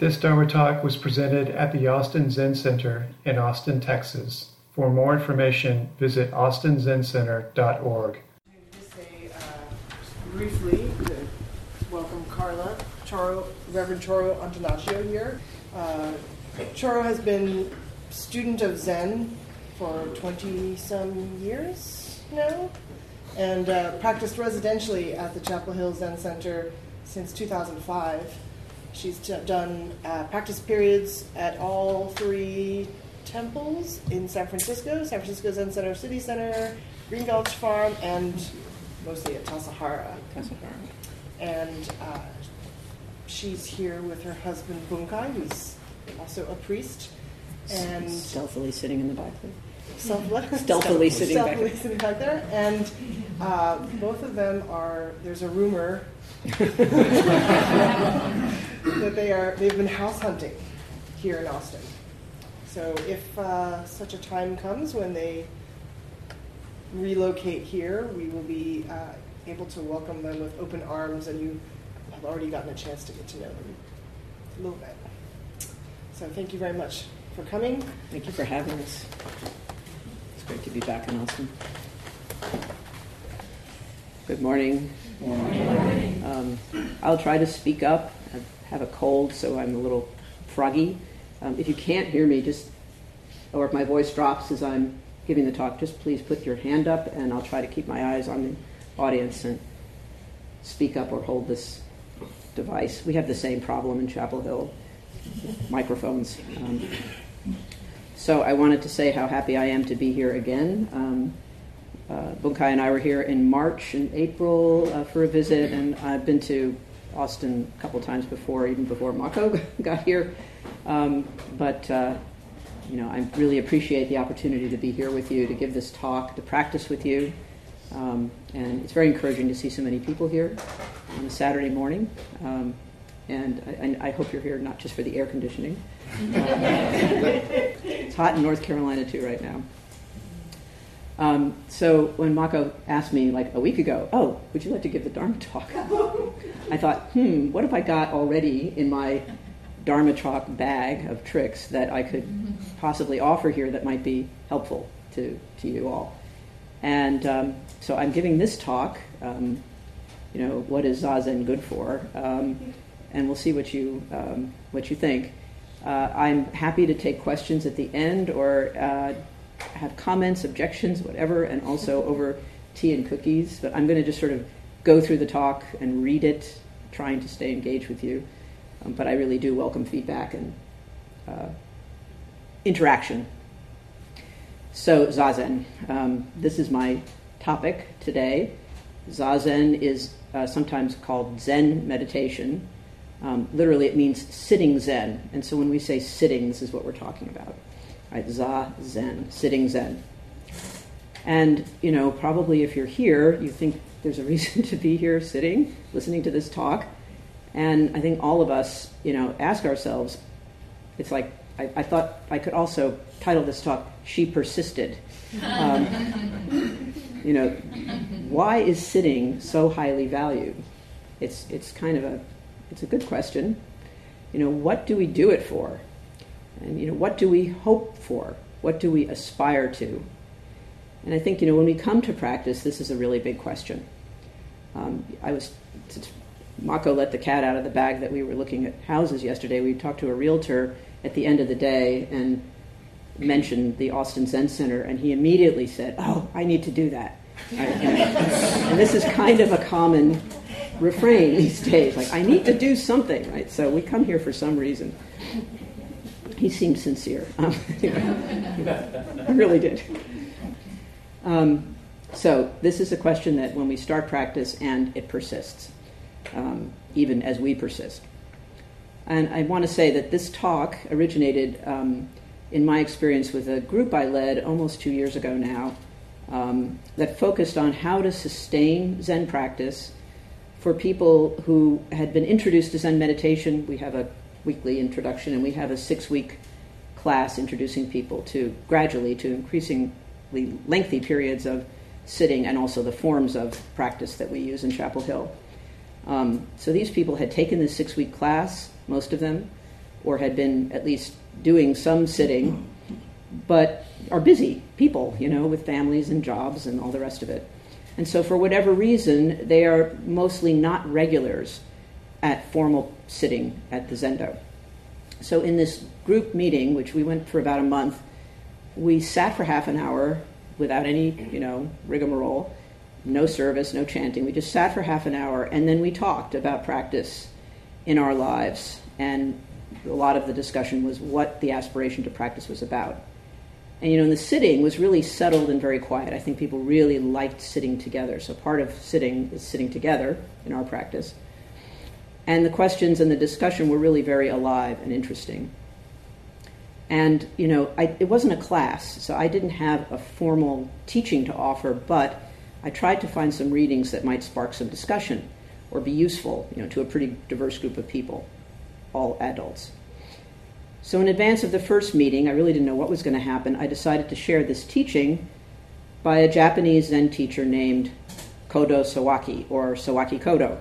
This Dharma talk was presented at the Austin Zen Center in Austin, Texas. For more information, visit austinzencenter.org. Just say uh, briefly to welcome Carla, Charo, Reverend Choro Antanaccio here. Uh, Choro has been student of Zen for 20 some years now and uh, practiced residentially at the Chapel Hill Zen Center since 2005. She's done uh, practice periods at all three temples in San Francisco San Francisco Zen Center, City Center, Green Gulch Farm, and mostly at Tassajara. And uh, she's here with her husband Bunkai, who's also a priest. And stealthily sitting in the back there. Self- stealthily sitting back stealthily there. sitting back there. And uh, both of them are, there's a rumor that they are, they've been house hunting here in Austin. So if uh, such a time comes when they relocate here, we will be uh, able to welcome them with open arms, and you have already gotten a chance to get to know them a little bit. So thank you very much for coming. Thank you for having us. It's great to be back in Austin. Good morning. Good Um, I'll try to speak up. Have a cold, so I'm a little froggy. Um, if you can't hear me, just or if my voice drops as I'm giving the talk, just please put your hand up, and I'll try to keep my eyes on the audience and speak up or hold this device. We have the same problem in Chapel Hill microphones. Um, so I wanted to say how happy I am to be here again. Um, uh, Bunkai and I were here in March and April uh, for a visit, and I've been to Austin a couple times before, even before Mako got here. Um, but uh, you know, I really appreciate the opportunity to be here with you, to give this talk, to practice with you. Um, and it's very encouraging to see so many people here on a Saturday morning. Um, and I, I, hope you're here not just for the air conditioning. it's hot in North Carolina too right now. Um, so when Mako asked me like a week ago, "Oh, would you like to give the Dharma talk?" I thought, "Hmm, what have I got already in my Dharma talk bag of tricks that I could possibly offer here that might be helpful to to you all?" And um, so I'm giving this talk. Um, you know, what is zazen good for? Um, and we'll see what you um, what you think. Uh, I'm happy to take questions at the end or uh, have comments, objections, whatever, and also over tea and cookies. But I'm going to just sort of go through the talk and read it, trying to stay engaged with you. Um, but I really do welcome feedback and uh, interaction. So zazen, um, this is my topic today. Zazen is uh, sometimes called Zen meditation. Um, literally, it means sitting Zen. And so when we say sitting, this is what we're talking about. Right? Za Zen, sitting Zen. And, you know, probably if you're here, you think there's a reason to be here sitting, listening to this talk. And I think all of us, you know, ask ourselves, it's like, I, I thought I could also title this talk, She Persisted. Um, you know, why is sitting so highly valued? It's, it's kind of a it's a good question. You know, what do we do it for? And, you know, what do we hope for? What do we aspire to? And I think, you know, when we come to practice, this is a really big question. Um, I was, Mako let the cat out of the bag that we were looking at houses yesterday. We talked to a realtor at the end of the day and mentioned the Austin Zen Center, and he immediately said, Oh, I need to do that. and this is kind of a common refrain these days. Like, I need to do something, right? So we come here for some reason. He seemed sincere. I really did. Um, so this is a question that when we start practice and it persists, um, even as we persist. And I want to say that this talk originated, um, in my experience, with a group I led almost two years ago now um, that focused on how to sustain Zen practice for people who had been introduced to Zen meditation. We have a weekly introduction, and we have a six week class introducing people to gradually to increasingly lengthy periods of sitting and also the forms of practice that we use in Chapel Hill. Um, so these people had taken this six week class, most of them. or had been at least doing some sitting, but are busy people, you know, with families and jobs and all the rest of it. And so, for whatever reason, they are mostly not regulars at formal sitting at the Zendo. So, in this group meeting, which we went for about a month, we sat for half an hour without any, you know, rigmarole, no service, no chanting. We just sat for half an hour, and then we talked about practice in our lives. And a lot of the discussion was what the aspiration to practice was about. And you know, and the sitting was really settled and very quiet. I think people really liked sitting together. So part of sitting is sitting together in our practice. And the questions and the discussion were really very alive and interesting. And you know, I, it wasn't a class, so I didn't have a formal teaching to offer, but I tried to find some readings that might spark some discussion or be useful, you know, to a pretty diverse group of people, all adults. So, in advance of the first meeting, I really didn't know what was going to happen. I decided to share this teaching by a Japanese Zen teacher named Kodo Sawaki, or Sawaki Kodo,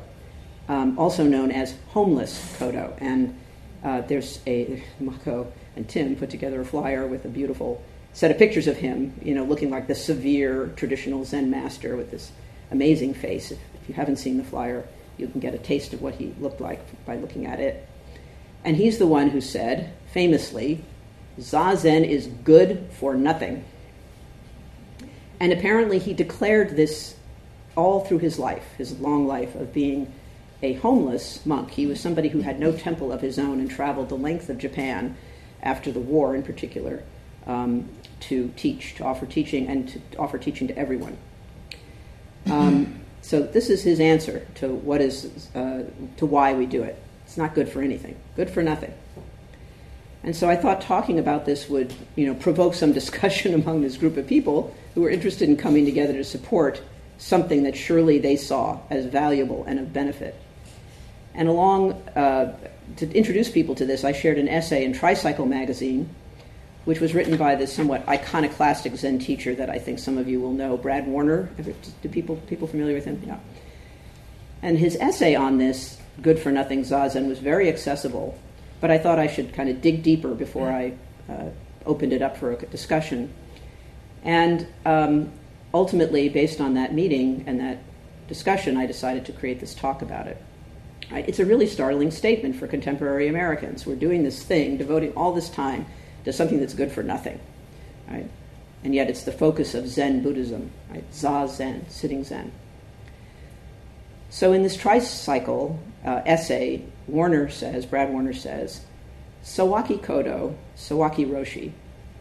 um, also known as Homeless Kodo. And uh, there's a, Mako and Tim put together a flyer with a beautiful set of pictures of him, you know, looking like the severe traditional Zen master with this amazing face. If, if you haven't seen the flyer, you can get a taste of what he looked like by looking at it. And he's the one who said, famously, Zazen is good for nothing. And apparently he declared this all through his life, his long life of being a homeless monk. He was somebody who had no temple of his own and traveled the length of Japan after the war in particular um, to teach, to offer teaching, and to offer teaching to everyone. Um, so this is his answer to what is uh, to why we do it. It's not good for anything, good for nothing. And so I thought talking about this would, you know, provoke some discussion among this group of people who were interested in coming together to support something that surely they saw as valuable and of benefit. And along uh, to introduce people to this, I shared an essay in Tricycle magazine, which was written by this somewhat iconoclastic Zen teacher that I think some of you will know, Brad Warner. Do people people familiar with him? Yeah. And his essay on this good for nothing zazen was very accessible, but I thought I should kind of dig deeper before I uh, opened it up for a discussion. And um, ultimately, based on that meeting and that discussion, I decided to create this talk about it. It's a really startling statement for contemporary Americans. We're doing this thing, devoting all this time to something that's good for nothing. Right? And yet it's the focus of Zen Buddhism, right? Zazen, sitting Zen. So in this tricycle uh, essay, Warner says, Brad Warner says, Sawaki Kodo, Sawaki Roshi,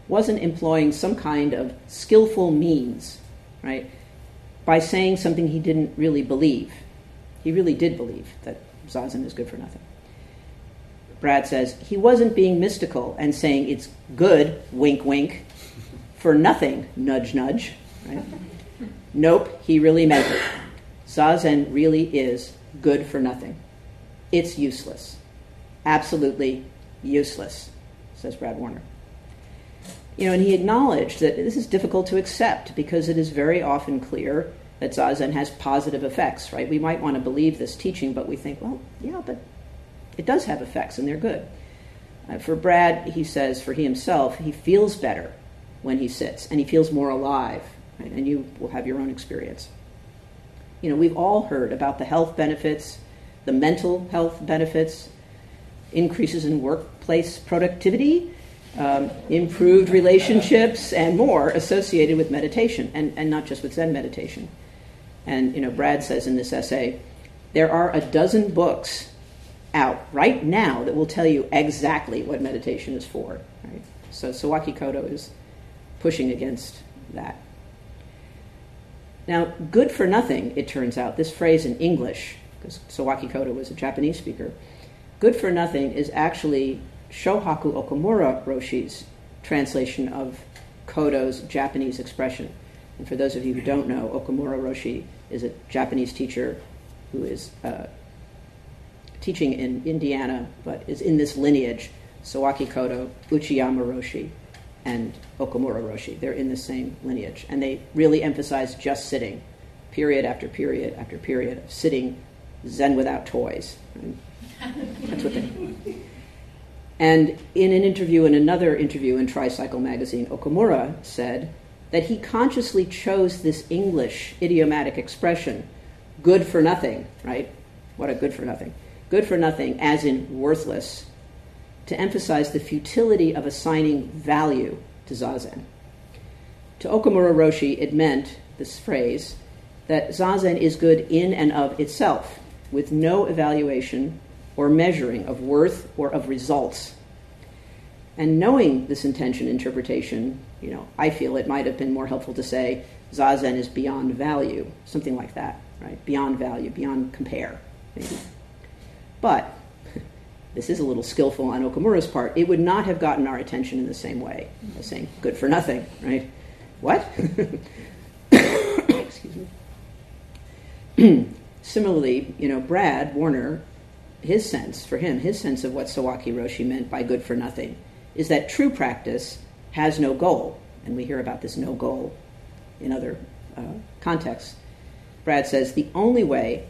wasn't employing some kind of skillful means, right, by saying something he didn't really believe. He really did believe that zazen is good for nothing. Brad says he wasn't being mystical and saying it's good, wink, wink, for nothing, nudge, nudge. Right? Nope, he really meant it. Zazen really is good for nothing. It's useless. Absolutely useless, says Brad Warner. You know, and he acknowledged that this is difficult to accept because it is very often clear that Zazen has positive effects, right? We might want to believe this teaching, but we think, well, yeah, but it does have effects and they're good. Uh, for Brad, he says, for he himself, he feels better when he sits and he feels more alive, right? and you will have your own experience. You know, we've all heard about the health benefits, the mental health benefits, increases in workplace productivity, um, improved relationships, and more associated with meditation, and, and not just with Zen meditation. And, you know, Brad says in this essay, there are a dozen books out right now that will tell you exactly what meditation is for. Right? So Sawaki Kodo is pushing against that. Now, good for nothing, it turns out, this phrase in English, because Sawaki Kodo was a Japanese speaker, good for nothing is actually Shohaku Okumura Roshi's translation of Kodo's Japanese expression. And for those of you who don't know, Okumura Roshi is a Japanese teacher who is uh, teaching in Indiana, but is in this lineage Sawaki Kodo, Uchiyama Roshi, and Okumura Roshi. They're in the same lineage. And they really emphasize just sitting, period after period after period of sitting Zen without toys. That's what they. And in an interview, in another interview in Tricycle magazine, Okumura said that he consciously chose this English idiomatic expression, good for nothing, right? What a good for nothing. Good for nothing, as in worthless, to emphasize the futility of assigning value to Zazen. To Okumura Roshi, it meant, this phrase, that Zazen is good in and of itself, with no evaluation or measuring of worth or of results. And knowing this intention interpretation, you know, I feel it might have been more helpful to say Zazen is beyond value, something like that, right? Beyond value, beyond compare, maybe. But this is a little skillful on Okumura's part. It would not have gotten our attention in the same way as saying good for nothing, right? What? Excuse me. Similarly, you know, Brad Warner, his sense, for him, his sense of what Sawaki Roshi meant by good for nothing is that true practice has no goal. And we hear about this no goal in other uh, contexts. Brad says the only way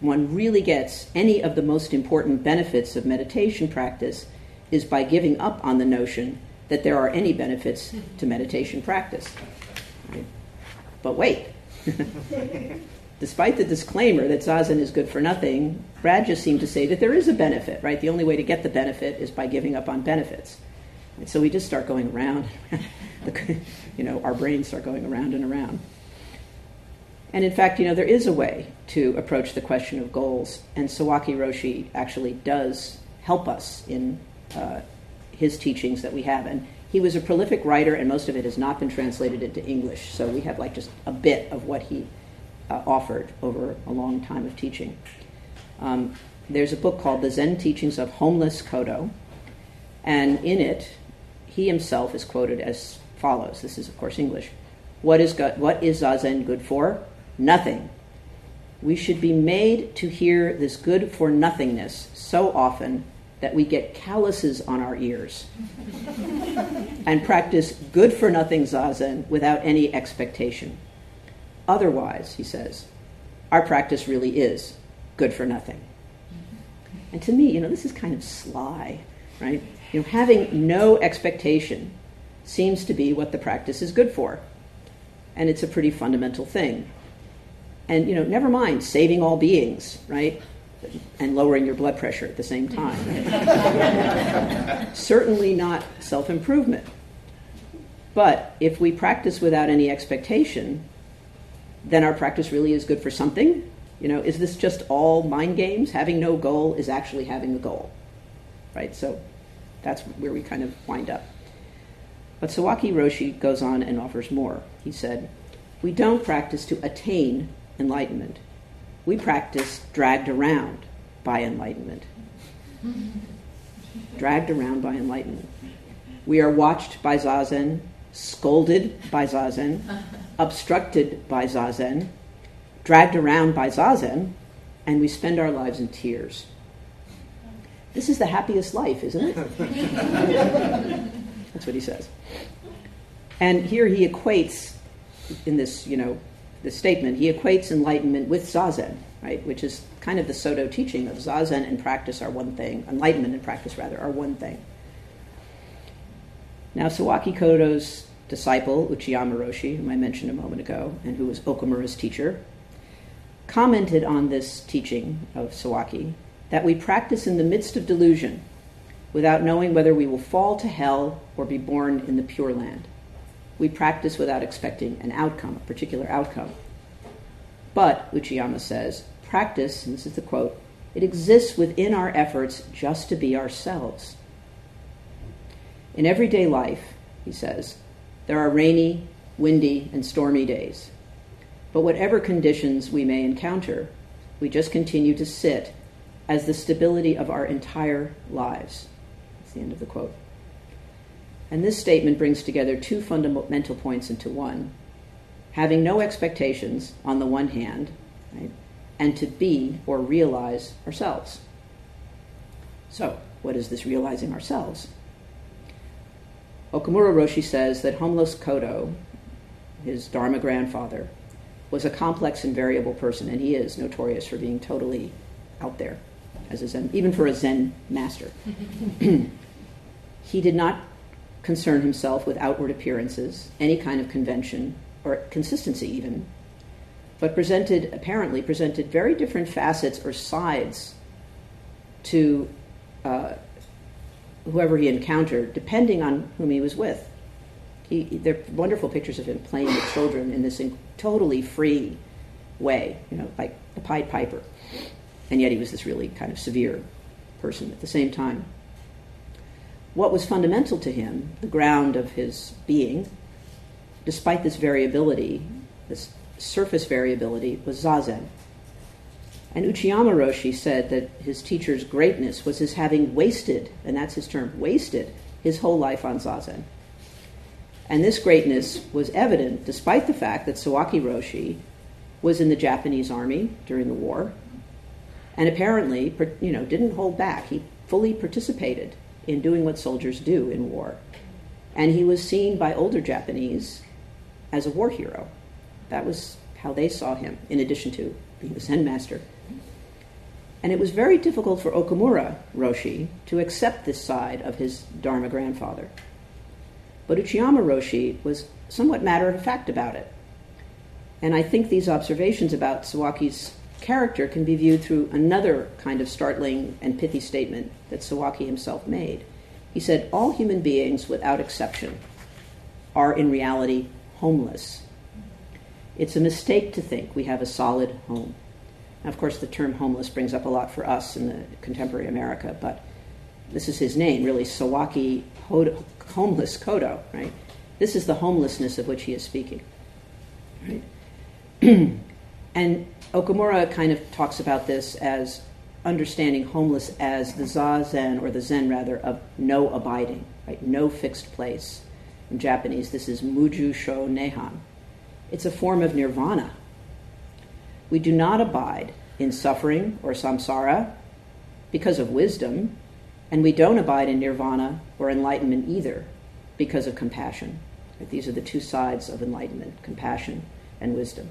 one really gets any of the most important benefits of meditation practice is by giving up on the notion that there are any benefits to meditation practice. But wait. Despite the disclaimer that zazen is good for nothing, Brad just seemed to say that there is a benefit, right? The only way to get the benefit is by giving up on benefits. And so we just start going around. you know, our brains start going around and around. And in fact, you know, there is a way to approach the question of goals, and Sawaki Roshi actually does help us in uh, his teachings that we have. And he was a prolific writer, and most of it has not been translated into English, so we have like just a bit of what he uh, offered over a long time of teaching. Um, there's a book called The Zen Teachings of Homeless Kodo, and in it, he himself is quoted as follows. This is, of course, English. What is, what is Zazen good for? Nothing. We should be made to hear this good for nothingness so often that we get calluses on our ears and practice good for nothing Zazen without any expectation. Otherwise, he says, our practice really is good for nothing. Mm-hmm. And to me, you know, this is kind of sly, right? You know, having no expectation seems to be what the practice is good for. And it's a pretty fundamental thing. And, you know, never mind saving all beings, right? And lowering your blood pressure at the same time. Certainly not self improvement. But if we practice without any expectation, then our practice really is good for something. You know, is this just all mind games? Having no goal is actually having a goal, right? So that's where we kind of wind up. But Sawaki Roshi goes on and offers more. He said, We don't practice to attain enlightenment, we practice dragged around by enlightenment. dragged around by enlightenment. We are watched by Zazen, scolded by Zazen, obstructed by Zazen, dragged around by Zazen, and we spend our lives in tears. This is the happiest life, isn't it? That's what he says. And here he equates, in this, you know, this statement, he equates enlightenment with zazen, right? Which is kind of the Soto teaching of zazen and practice are one thing, enlightenment and practice rather are one thing. Now, Sawaki Kodo's disciple, Uchiyama Roshi, whom I mentioned a moment ago, and who was Okumura's teacher, commented on this teaching of Sawaki that we practice in the midst of delusion without knowing whether we will fall to hell or be born in the Pure Land. We practice without expecting an outcome, a particular outcome. But, Uchiyama says, practice, and this is the quote, it exists within our efforts just to be ourselves. In everyday life, he says, there are rainy, windy, and stormy days. But whatever conditions we may encounter, we just continue to sit as the stability of our entire lives. That's the end of the quote. And this statement brings together two fundamental points into one having no expectations on the one hand, right, and to be or realize ourselves. So, what is this realizing ourselves? Okumura Roshi says that Homeless Kodo, his Dharma grandfather, was a complex and variable person, and he is notorious for being totally out there as a Zen, even for a Zen master. he did not concern himself with outward appearances, any kind of convention, or consistency even, but presented, apparently, presented very different facets or sides to uh, whoever he encountered, depending on whom he was with. He, there are wonderful pictures of him playing with children in this in, totally free way, you know, like the Pied Piper. And yet he was this really kind of severe person at the same time. What was fundamental to him, the ground of his being, despite this variability, this surface variability, was zazen. And Uchiyama Roshi said that his teacher's greatness was his having wasted, and that's his term, wasted his whole life on zazen. And this greatness was evident despite the fact that Sawaki Roshi was in the Japanese army during the war and apparently you know, didn't hold back. He fully participated in doing what soldiers do in war. And he was seen by older Japanese as a war hero. That was how they saw him, in addition to being the Zen master. And it was very difficult for Okumura Roshi to accept this side of his Dharma grandfather. But Uchiyama Roshi was somewhat matter of fact about it. And I think these observations about Sawaki's character can be viewed through another kind of startling and pithy statement that Sawaki himself made. He said, All human beings, without exception, are in reality homeless. It's a mistake to think we have a solid home. Now, of course, the term homeless brings up a lot for us in the contemporary America, but this is his name, really, Sawaki Kodo, Homeless Kodo, right? This is the homelessness of which he is speaking. Right? and Okumura kind of talks about this as understanding homeless as the zazen, or the zen rather, of no abiding, right? No fixed place. In Japanese, this is muju sho nehan. It's a form of nirvana. We do not abide in suffering or samsara because of wisdom, and we don't abide in nirvana or enlightenment either because of compassion. These are the two sides of enlightenment compassion and wisdom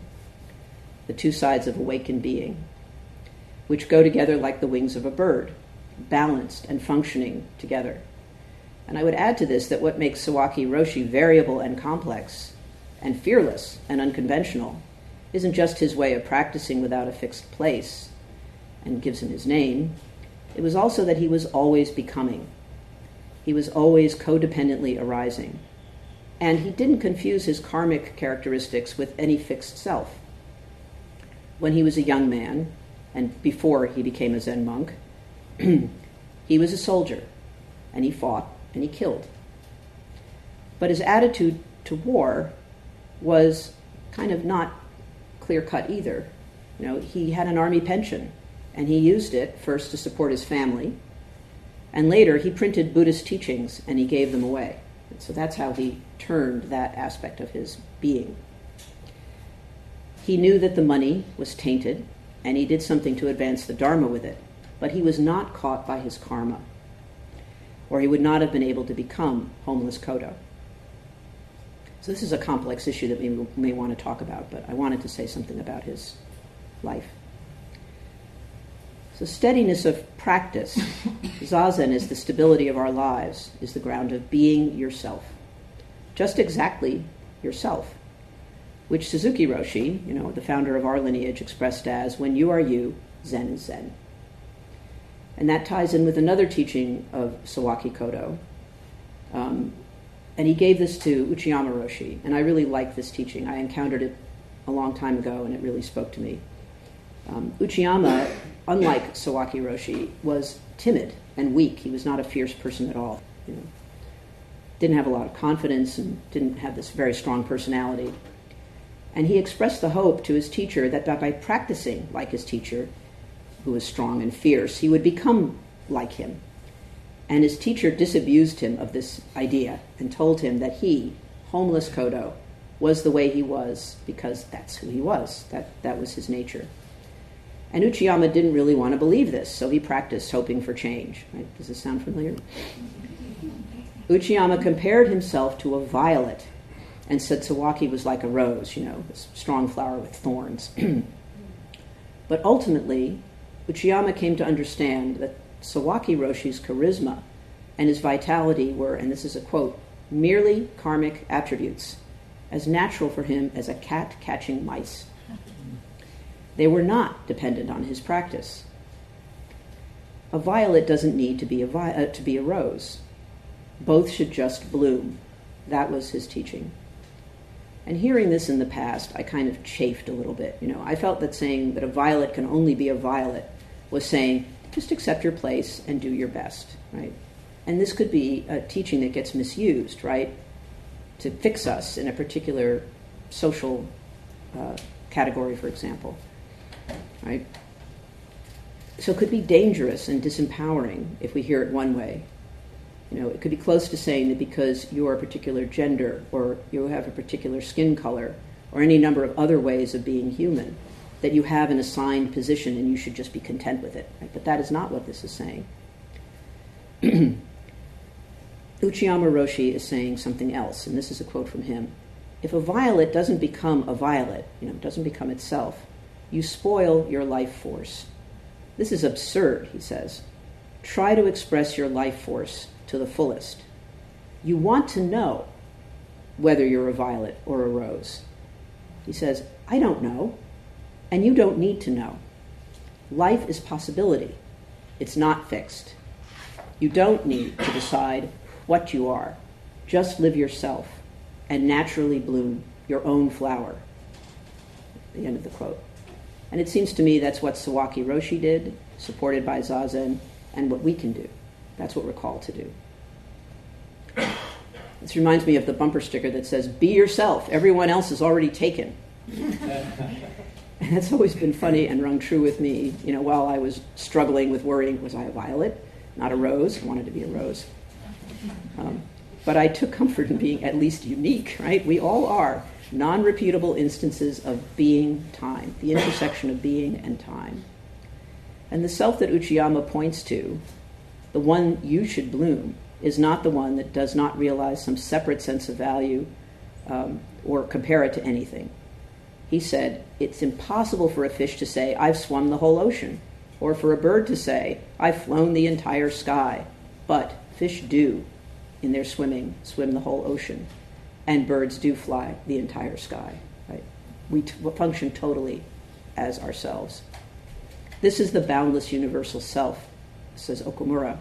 the two sides of awakened being, which go together like the wings of a bird, balanced and functioning together. And I would add to this that what makes Sawaki Roshi variable and complex and fearless and unconventional isn't just his way of practicing without a fixed place and gives him his name. It was also that he was always becoming. He was always codependently arising. And he didn't confuse his karmic characteristics with any fixed self when he was a young man and before he became a Zen monk, he was a soldier and he fought and he killed. But his attitude to war was kind of not clear cut either. You know, he had an army pension and he used it first to support his family and later he printed Buddhist teachings and he gave them away. And so that's how he turned that aspect of his being. He knew that the money was tainted, and he did something to advance the Dharma with it, but he was not caught by his karma, or he would not have been able to become homeless Kodo. So, this is a complex issue that we may want to talk about, but I wanted to say something about his life. So, steadiness of practice, zazen is the stability of our lives, is the ground of being yourself. Just exactly yourself which Suzuki Roshi, you know, the founder of our lineage, expressed as when you are you, Zen is Zen. And that ties in with another teaching of Sawaki Kodo. Um, and he gave this to Uchiyama Roshi, and I really like this teaching. I encountered it a long time ago, and it really spoke to me. Um, Uchiyama, unlike Sawaki Roshi, was timid and weak. He was not a fierce person at all. You know, didn't have a lot of confidence and didn't have this very strong personality. And he expressed the hope to his teacher that by practicing like his teacher, who was strong and fierce, he would become like him. And his teacher disabused him of this idea and told him that he, homeless Kodo, was the way he was because that's who he was. That, that was his nature. And Uchiyama didn't really want to believe this, so he practiced hoping for change. Right? Does this sound familiar? Uchiyama compared himself to a violet and said Sawaki was like a rose, you know, this strong flower with thorns. but ultimately, Uchiyama came to understand that Sawaki Roshi's charisma and his vitality were, and this is a quote, merely karmic attributes, as natural for him as a cat catching mice. They were not dependent on his practice. A violet doesn't need to be a, vi- uh, to be a rose. Both should just bloom. That was his teaching. And hearing this in the past, I kind of chafed a little bit. You know, I felt that saying that a violet can only be a violet was saying, just accept your place and do your best, right? And this could be a teaching that gets misused, right? To fix us in a particular social uh, category, for example, right? So it could be dangerous and disempowering if we hear it one way. You know, it could be close to saying that because you are a particular gender or you have a particular skin color or any number of other ways of being human, that you have an assigned position and you should just be content with it. Right? But that is not what this is saying. Uchiyama Roshi is saying something else, and this is a quote from him. If a violet doesn't become a violet, you know, doesn't become itself, you spoil your life force. This is absurd, he says. Try to express your life force to the fullest. You want to know whether you're a violet or a rose. He says, I don't know, and you don't need to know. Life is possibility, it's not fixed. You don't need to decide what you are. Just live yourself and naturally bloom your own flower. The end of the quote. And it seems to me that's what Sawaki Roshi did, supported by Zazen, and what we can do. That's what we're called to do. This reminds me of the bumper sticker that says, Be yourself, everyone else is already taken. and that's always been funny and rung true with me. You know, while I was struggling with worrying, was I a violet, not a rose? I wanted to be a rose. Um, but I took comfort in being at least unique, right? We all are non repeatable instances of being time, the intersection of being and time. And the self that Uchiyama points to, the one you should bloom, is not the one that does not realize some separate sense of value um, or compare it to anything. He said, It's impossible for a fish to say, I've swum the whole ocean, or for a bird to say, I've flown the entire sky. But fish do, in their swimming, swim the whole ocean, and birds do fly the entire sky. Right? We t- function totally as ourselves. This is the boundless universal self, says Okumura.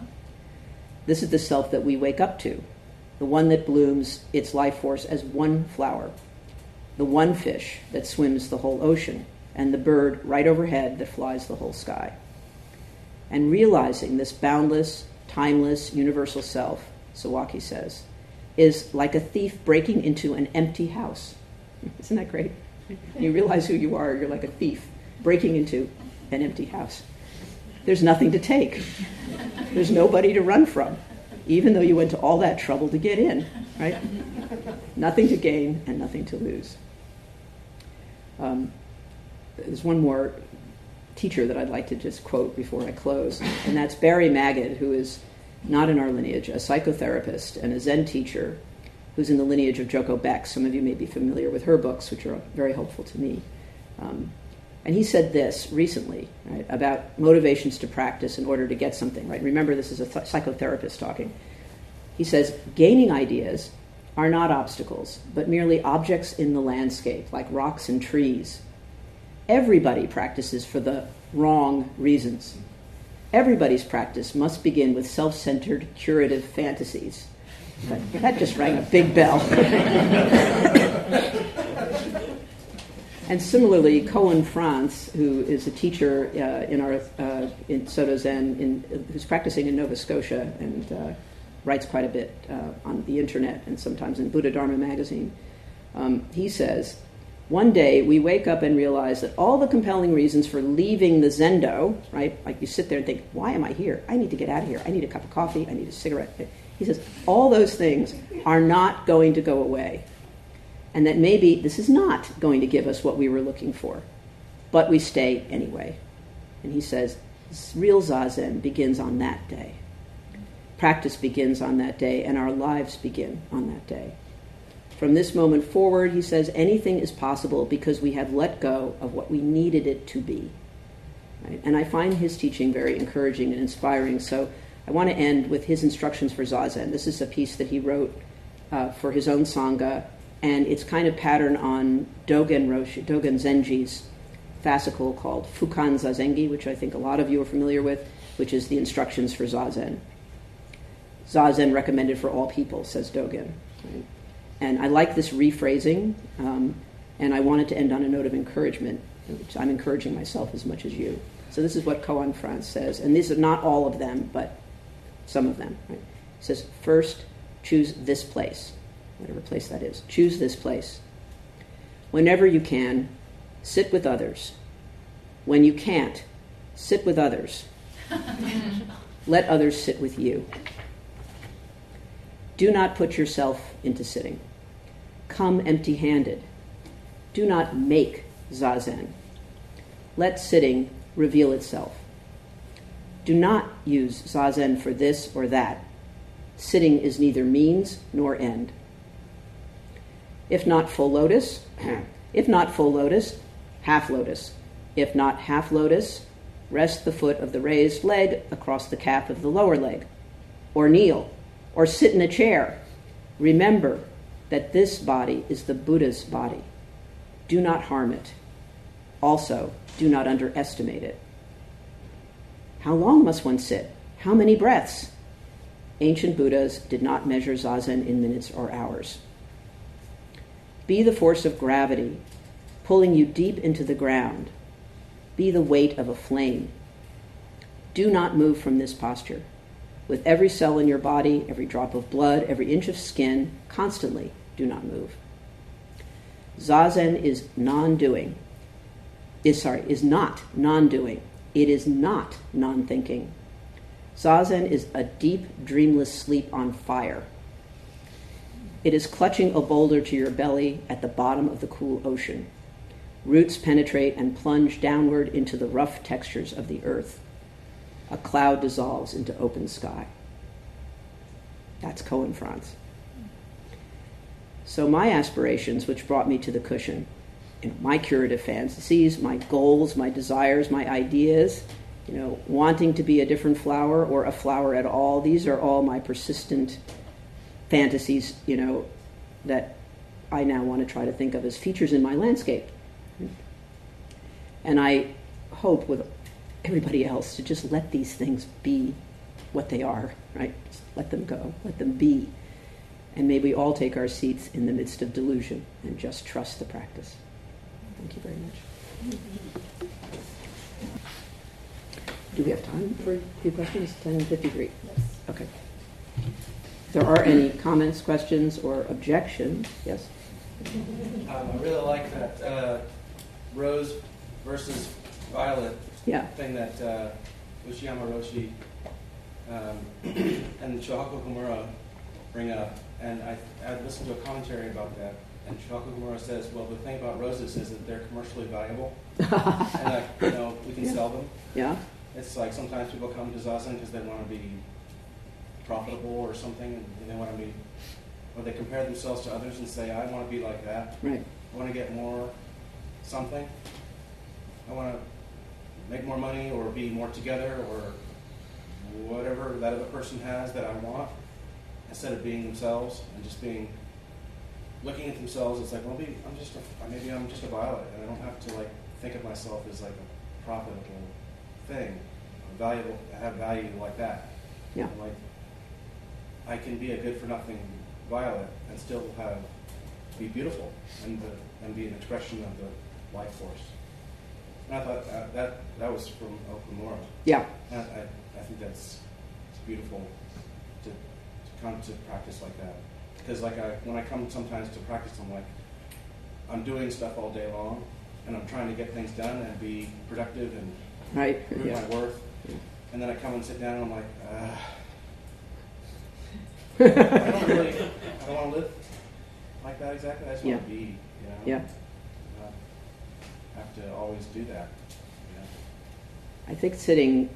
This is the self that we wake up to, the one that blooms its life force as one flower, the one fish that swims the whole ocean, and the bird right overhead that flies the whole sky. And realizing this boundless, timeless, universal self, Sawaki says, is like a thief breaking into an empty house. Isn't that great? You realize who you are, you're like a thief breaking into an empty house. There's nothing to take. There's nobody to run from, even though you went to all that trouble to get in, right? nothing to gain and nothing to lose. Um, there's one more teacher that I'd like to just quote before I close, and that's Barry Magid, who is not in our lineage, a psychotherapist and a Zen teacher who's in the lineage of Joko Beck. Some of you may be familiar with her books, which are very helpful to me. Um, and he said this recently right, about motivations to practice in order to get something. Right? Remember, this is a th- psychotherapist talking. He says gaining ideas are not obstacles, but merely objects in the landscape, like rocks and trees. Everybody practices for the wrong reasons. Everybody's practice must begin with self centered, curative fantasies. But that just rang a big bell. and similarly, Koun Franz, who is a teacher uh, in our uh, in Soto Zen, in, who's practicing in Nova Scotia and uh, writes quite a bit uh, on the internet and sometimes in Buddha Dharma magazine, um, he says, one day we wake up and realize that all the compelling reasons for leaving the zendo, right? Like you sit there and think, why am I here? I need to get out of here. I need a cup of coffee. I need a cigarette. He says, all those things are not going to go away. And that maybe this is not going to give us what we were looking for. But we stay anyway. And he says, real zazen begins on that day. Practice begins on that day, and our lives begin on that day. From this moment forward, he says, anything is possible because we have let go of what we needed it to be. Right? And I find his teaching very encouraging and inspiring. So I want to end with his instructions for Zazen. This is a piece that he wrote uh, for his own Sangha, and it's kind of patterned on Dogen Roshi, Dogen Zenji's fascicle called Fukan Zazengi, which I think a lot of you are familiar with, which is the instructions for Zazen. Zazen recommended for all people, says Dogen. Right? And I like this rephrasing, um, and I wanted to end on a note of encouragement. Which I'm encouraging myself as much as you. So this is what Koun Franz says, and these are not all of them, but some of them. Right? He says, first, choose this place, whatever place that is. Choose this place. Whenever you can, sit with others. When you can't, sit with others. Let others sit with you. Do not put yourself into sitting. Come empty handed. Do not make zazen. Let sitting reveal itself. Do not use zazen for this or that. Sitting is neither means nor end. If not full lotus, if not full lotus, half lotus. If not half lotus, rest the foot of the raised leg across the calf of the lower leg, or kneel, or sit in a chair. Remember that this body is the Buddha's body. Do not harm it. Also, do not underestimate it. How long must one sit? How many breaths? Ancient Buddhas did not measure zazen in minutes or hours. Be the force of gravity, pulling you deep into the ground. Be the weight of a flame. Do not move from this posture. With every cell in your body, every drop of blood, every inch of skin, constantly do not move. Zazen is non doing, is sorry, is not non doing. It is not non thinking. Zazen is a deep, dreamless sleep on fire. It is clutching a boulder to your belly at the bottom of the cool ocean. Roots penetrate and plunge downward into the rough textures of the earth. A cloud dissolves into open sky. That's Koun Franz. So my aspirations, which brought me to the cushion, know, my curative fantasies, my goals, my desires, my ideas, you know, wanting to be a different flower or a flower at all, these are all my persistent fantasies, you know, that I now want to try to think of as features in my landscape. And I hope with everybody else to just let these things be what they are, right? Just let them go, let them be. And may we all take our seats in the midst of delusion and just trust the practice. Thank you very much. Do we have time for a few questions? 1053. Yes. Okay. There are any comments, questions, or objections, yes? Um, I really like that uh, rose versus violet Yeah. thing that uh, Uchiyama Roshi um, and Shohaku Komura bring up. And I, I listened to a commentary about that. And Shohaku Komura says, well, the thing about roses is that they're commercially valuable. and, like, you know, we can Yeah. sell them. Yeah? It's like sometimes people come to Zazen because they want to be profitable or something, and they want to be, or they compare themselves to others and say, I want to be like that. Right. I want to get more something. I want to make more money or be more together or whatever that other person has that I want instead of being themselves and just being looking at themselves. It's like, well, maybe I'm just a, maybe I'm just a violet and I don't have to like think of myself as like a profitable thing, valuable, I have value like that. Yeah. And, like I can be a good for nothing violet and still have be beautiful and the, and be an expression of the life force. And I thought uh, that that was from Okumura. Yeah. And I, I think that's beautiful to, to come to practice like that. Because like I, when I come sometimes to practice, I'm like, I'm doing stuff all day long, and I'm trying to get things done and be productive and Right? prove Yeah. my worth. And then I come and sit down, and I'm like, uh, I don't really, I don't want to live like that exactly. I just want to be, you know. Yeah. Uh, not have to always do that. You know? I think sitting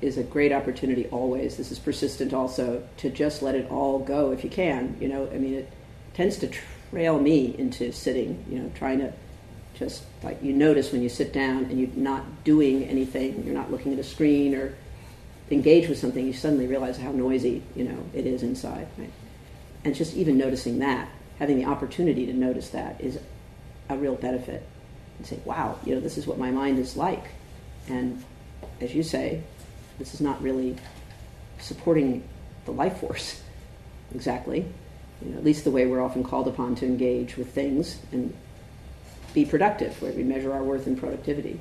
is a great opportunity always. This is persistent also to just let it all go if you can. You know, I mean, it tends to trail me into sitting. You know, trying to just like you notice when you sit down and you're not doing anything. You're not looking at a screen or engage with something, you suddenly realize how noisy you know it is inside, right? And just even noticing that, having the opportunity to notice that, is a real benefit. And say, wow, you know, this is what my mind is like, and as you say, this is not really supporting the life force exactly. You know, at least the way we're often called upon to engage with things and be productive, where we measure our worth in productivity.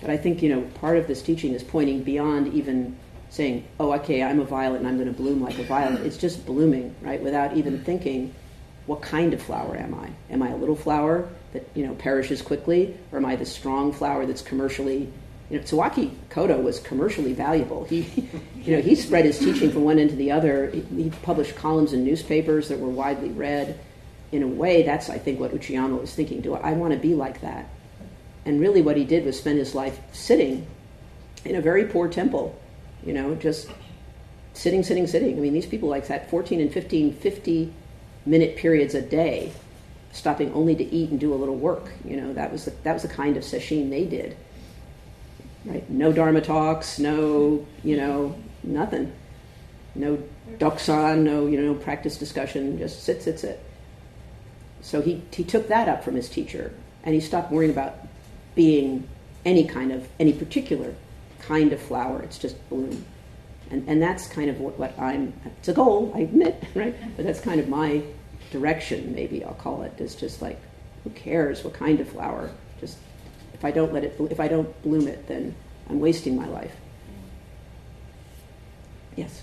But I think, you know, part of this teaching is pointing beyond even saying, oh, okay, I'm a violet and I'm going to bloom like a violet. It's just blooming, right? Without even thinking, what kind of flower am I? Am I a little flower that, you know, perishes quickly? Or am I the strong flower that's commercially you know, Sawaki Kodo was commercially valuable. He, you know, he spread his teaching from one end to the other. He, he published columns in newspapers that were widely read. In a way, that's I think what Uchiyama was thinking. Do I, I want to be like that? And really, what he did was spend his life sitting in a very poor temple. You know, just sitting, sitting, sitting. I mean, these people like that 14 and 15, 50 minute periods a day, stopping only to eat and do a little work. You know, that was the, that was the kind of sesshin they did right? No Dharma talks, no, you know, nothing. No doksan, no, you know, practice discussion, just sit, sit, sit. So he, he took that up from his teacher and he stopped worrying about being any kind of, any particular kind of flower. It's just bloom. And, and that's kind of what, what I'm, it's a goal, I admit, right? But that's kind of my direction, maybe I'll call it, is just like, who cares what kind of flower? Just if I don't let it, if I don't bloom it, then I'm wasting my life. Yes.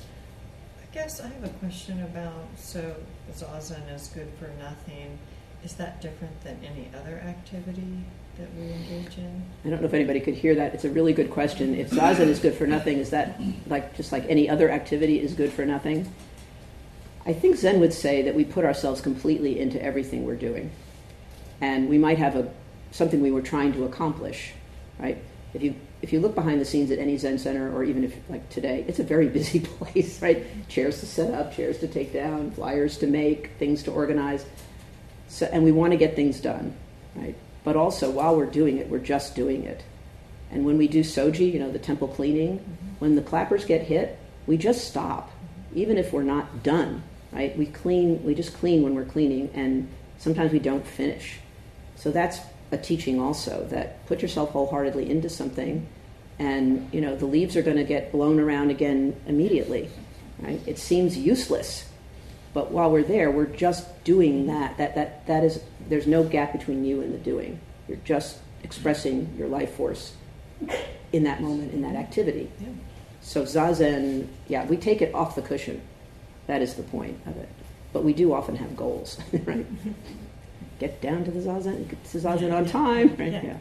I guess I have a question about so zazen is good for nothing. Is that different than any other activity that we engage in? I don't know if anybody could hear that. It's a really good question. If zazen is good for nothing, is that like just like any other activity is good for nothing? I think Zen would say that we put ourselves completely into everything we're doing. And we might have a something we were trying to accomplish, right? If you if you look behind the scenes at any Zen center, or even if like today, it's a very busy place, right? Chairs to set up, chairs to take down, flyers to make, things to organize. So, and we want to get things done, right? But also, while we're doing it, we're just doing it. And when we do soji, you know, the temple cleaning, mm-hmm. when the clappers get hit, we just stop, even if we're not done, right? We clean, we just clean when we're cleaning, and sometimes we don't finish. So that's a teaching also that put yourself wholeheartedly into something and you know the leaves are going to get blown around again immediately right it seems useless but while we're there we're just doing that that that that is there's no gap between you and the doing you're just expressing your life force in that moment in that activity yeah. so zazen yeah we take it off the cushion that is the point of it but we do often have goals right mm-hmm. get down to the zazen, get to zazen on time, right? Yeah. yeah.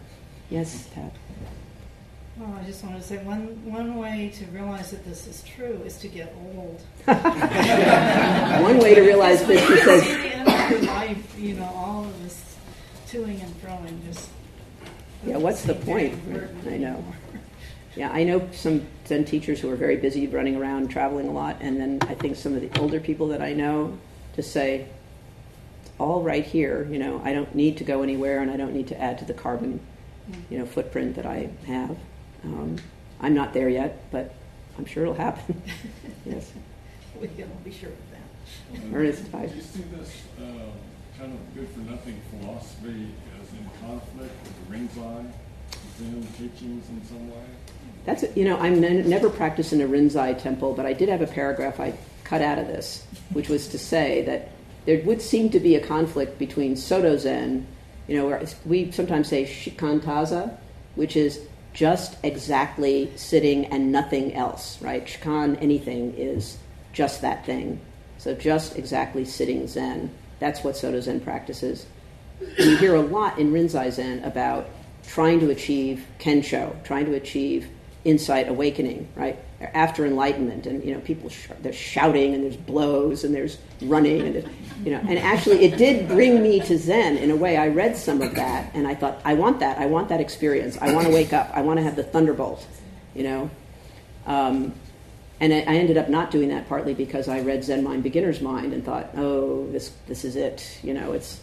Yes, Pat. Well, I just want to say one one way to realize that this is true is to get old. one way to realize this is because the end of your life, you know, all of this toing and froing just. Yeah, what's the point? I know. Yeah, I know some Zen teachers who are very busy running around, traveling a lot, and then I think some of the older people that I know just say, it's all right here. You know, I don't need to go anywhere, and I don't need to add to the carbon, mm. you know, footprint that I have. Um, I'm not there yet, but I'm sure it'll happen. yes. We can be sure of that. Uh, Ernest, Do you see this uh, kind of good for nothing philosophy as in conflict with the Rinzai Zen teachings in some way? That's you know I'm n- never practiced in a Rinzai temple, but I did have a paragraph I cut out of this, which was to say that there would seem to be a conflict between Soto Zen, you know, where we sometimes say shikantaza, which is just exactly sitting and nothing else, right? Shikan, anything, is just that thing. So just exactly sitting Zen. That's what Soto Zen practices. And you hear a lot in Rinzai Zen about trying to achieve kensho, trying to achieve insight awakening, right? After enlightenment, and you know, people sh- they're shouting and there's blows and there's running and you know, and actually it did bring me to Zen in a way. I read some of that and I thought, I want that. I want that experience. I want to wake up. I want to have the thunderbolt, you know. Um, and I, I ended up not doing that partly because I read Zen Mind Beginner's Mind and thought, oh, this this is it, you know. It's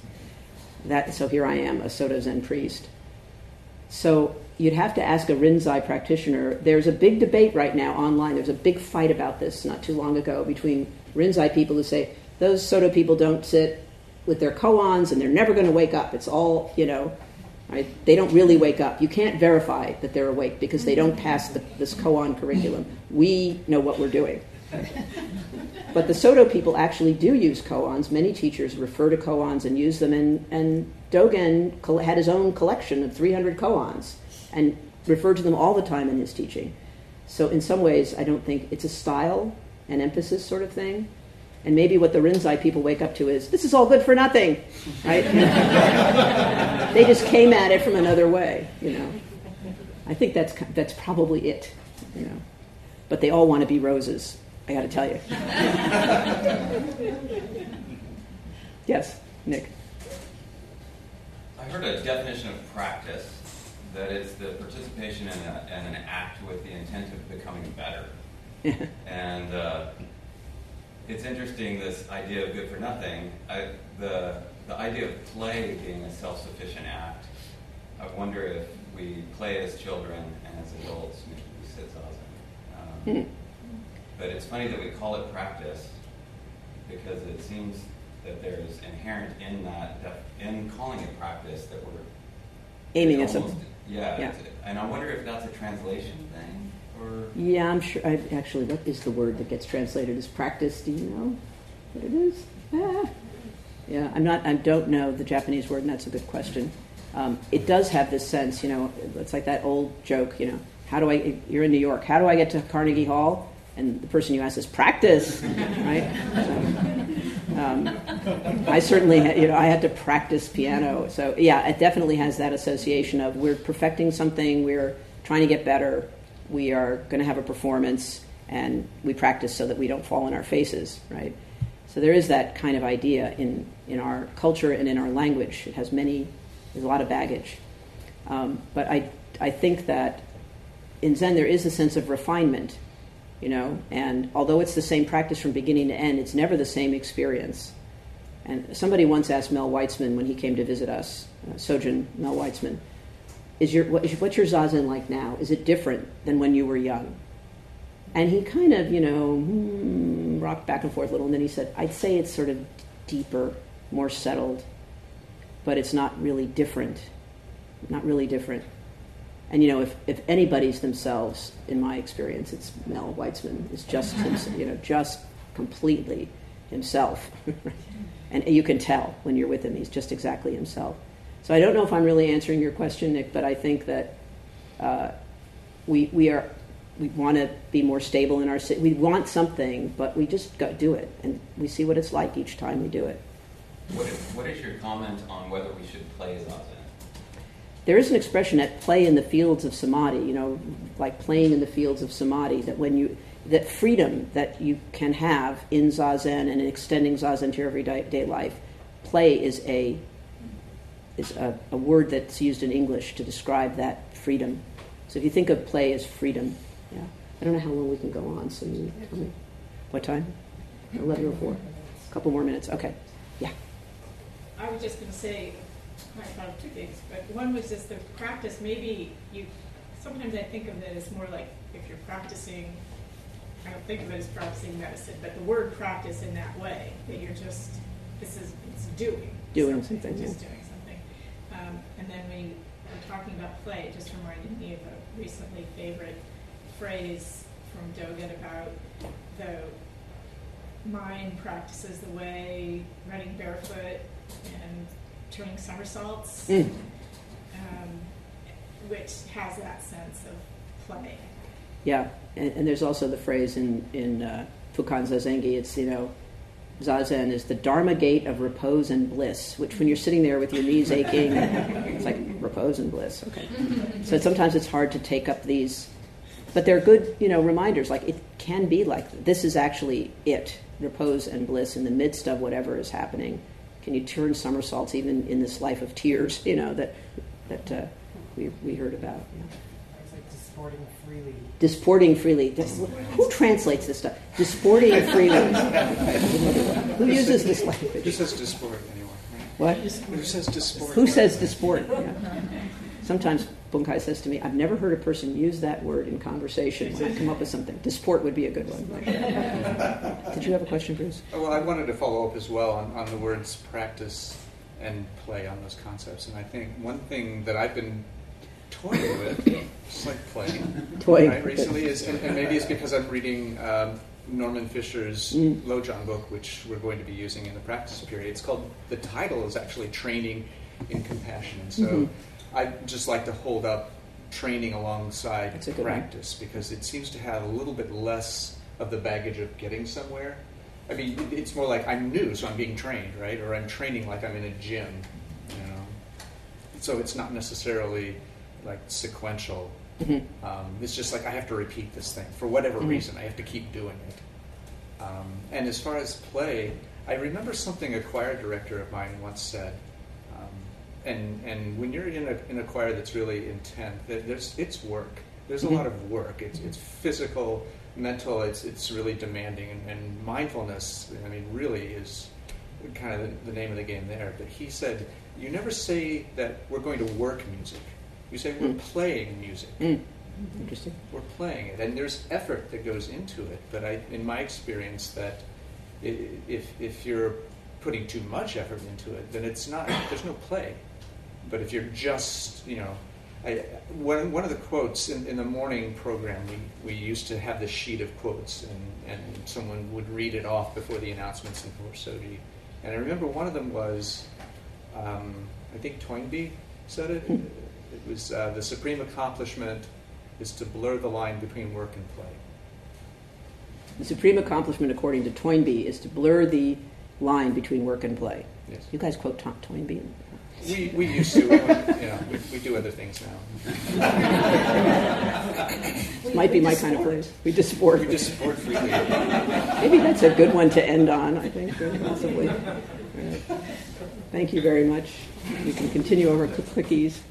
that. So here I am, a Soto Zen priest. So you'd have to ask a Rinzai practitioner. There's a big debate right now online. There's a big fight about this not too long ago between Rinzai people who say those Soto people don't sit with their koans and they're never going to wake up. It's all, you know, right? They don't really wake up. You can't verify that they're awake because they don't pass the, this koan curriculum. We know what we're doing. But the Soto people actually do use koans. Many teachers refer to koans and use them, and, and Dogen had his own collection of 300 koans and referred to them all the time in his teaching. So, in some ways, I don't think it's a style and emphasis sort of thing. And maybe what the Rinzai people wake up to is this is all good for nothing, right? they just came at it from another way, you know. I think that's that's probably it, you know. But they all want to be roses. I got to tell you. yes, Nick. I heard a definition of practice that it's the participation in, a, in an act with the intent of becoming better. and uh, it's interesting this idea of good for nothing. I, the the idea of play being a self-sufficient act. I wonder if we play as children and as adults, maybe we sit zazen. Um, but it's funny that we call it practice because it seems that there's inherent in that, that in calling it practice that we're aiming at something. Yeah, Yeah. and I wonder if that's a translation thing or Yeah, I'm sure. I, actually, what is the word that gets translated as practice? Do you know what it is? Ah. Yeah, I'm not. I don't know the Japanese word, and that's a good question. Um, it does have this sense, you know. It's like that old joke, you know. How do I? You're in New York. How do I get to Carnegie Hall? And the person you ask is practice, right? So, um, I certainly, you know, I had to practice piano. So yeah, it definitely has that association of we're perfecting something, we're trying to get better, we are going to have a performance, and we practice so that we don't fall on our faces, right? So there is that kind of idea in in our culture and in our language. It has many, there's a lot of baggage. Um, but I I think that in Zen there is a sense of refinement you know and although it's the same practice from beginning to end it's never the same experience. And somebody once asked mel weitzman when he came to visit us uh, sojun mel weitzman is your what, what's your zazen like now? Is it different than when you were young? And he kind of you know hmm, rocked back and forth a little and then he said i'd say it's sort of deeper more settled but it's not really different not really different and you know, if, if anybody's themselves, in my experience, it's Mel Weitzman is just himself, you know, just completely himself, and you can tell when you're with him. He's just exactly himself. So I don't know if I'm really answering your question, Nick, but I think that uh, we we are we want to be more stable in our city. We want something, but we just go do it, and we see what it's like each time we do it. what is, what is your comment on whether we should play zazen? There is an expression at play in the fields of samadhi, you know, like playing in the fields of samadhi, that when you, that freedom that you can have in zazen and in extending zazen to your everyday life, play is a, is a, a word that's used in English to describe that freedom. So if you think of play as freedom, yeah. I don't know how long we can go on, so you tell me. What time? 11 or 4? A couple more minutes, okay. Yeah. I was just going to say, I thought of two things, but one was just the practice. Maybe you, sometimes I think of it as more like if you're practicing, I don't think of it as practicing medicine, but the word practice in that way, that you're just, this is, it's doing. Doing something, Just yeah. doing something. Um, and then we were talking about play, it just reminded me of a recently favorite phrase from Dogen about the mind practices the way running barefoot and turning somersaults, Mm. um, which has that sense of play. Yeah, and, and there's also the phrase in in uh, Fukan Zazengi. It's you know, zazen is the dharma gate of repose and bliss. Which when you're sitting there with your knees aching, it's like repose and bliss. Okay, so sometimes it's hard to take up these, but they're good you know reminders. Like it can be like this is actually it, repose and bliss in the midst of whatever is happening. Can you turn somersaults even in this life of tears? You know that that uh, we we heard about. Yeah. It's like disporting freely. Disporting freely. Dis- who translates this stuff? Disporting freely. who uses this language? Who language? says disport anyway? What? Who says disport? Who says disport? Yeah. Sometimes Bunkai says to me, I've never heard a person use that word in conversation when I come up with something. Disport would be a good one. Did you have a question, Bruce? Oh, Well, I wanted to follow up as well on, on the words practice and play on those concepts. And I think one thing that I've been toying with, just like playing, Toying. right, recently is, and, and maybe it's because I'm reading um, Norman Fischer's Mm. Lojong book, which we're going to be using in the practice period. It's called, the title is actually Training in Compassion. And so Mhm. I'd just like to hold up training alongside good one. practice because it seems to have a little bit less of the baggage of getting somewhere. I mean, it's more like I'm new, so I'm being trained, right? Or I'm training like I'm in a gym, you know. So it's not necessarily like sequential. Mhm. Um, it's just like I have to repeat this thing for whatever Mhm. reason. I have to keep doing it. Um, and as far as play, I remember something a choir director of mine once said. Um, and and when you're in a in a choir that's really intent, there's it's work. There's a Mhm. lot of work. It's it's physical, mental. It's it's really demanding, and, and mindfulness. I mean, really is kind of the, the name of the game there. But he said, you never say that we're going to work music. You say we're Mm. playing music. Mm. Interesting. We're playing it, and there's effort that goes into it. But I, in my experience, that if if you're putting too much effort into it, then it's not. There's no play. But if you're just, you know, I, one, one of the quotes in, in the morning program, we, we used to have this sheet of quotes, and, and someone would read it off before the announcements in Soji. And I remember one of them was, um, I think Toynbee said it. It was uh, the supreme accomplishment is to blur the line between work and play. The supreme accomplishment, according to Toynbee, is to blur the line between work and play. Yes. You guys quote Toynbee? We, we used to, uh, you know, we, we do other things now. Might be my kind of place. We just support. We just support freely. Maybe that's a good one to end on, I think, possibly. Right. Thank you very much. You can continue over cookies.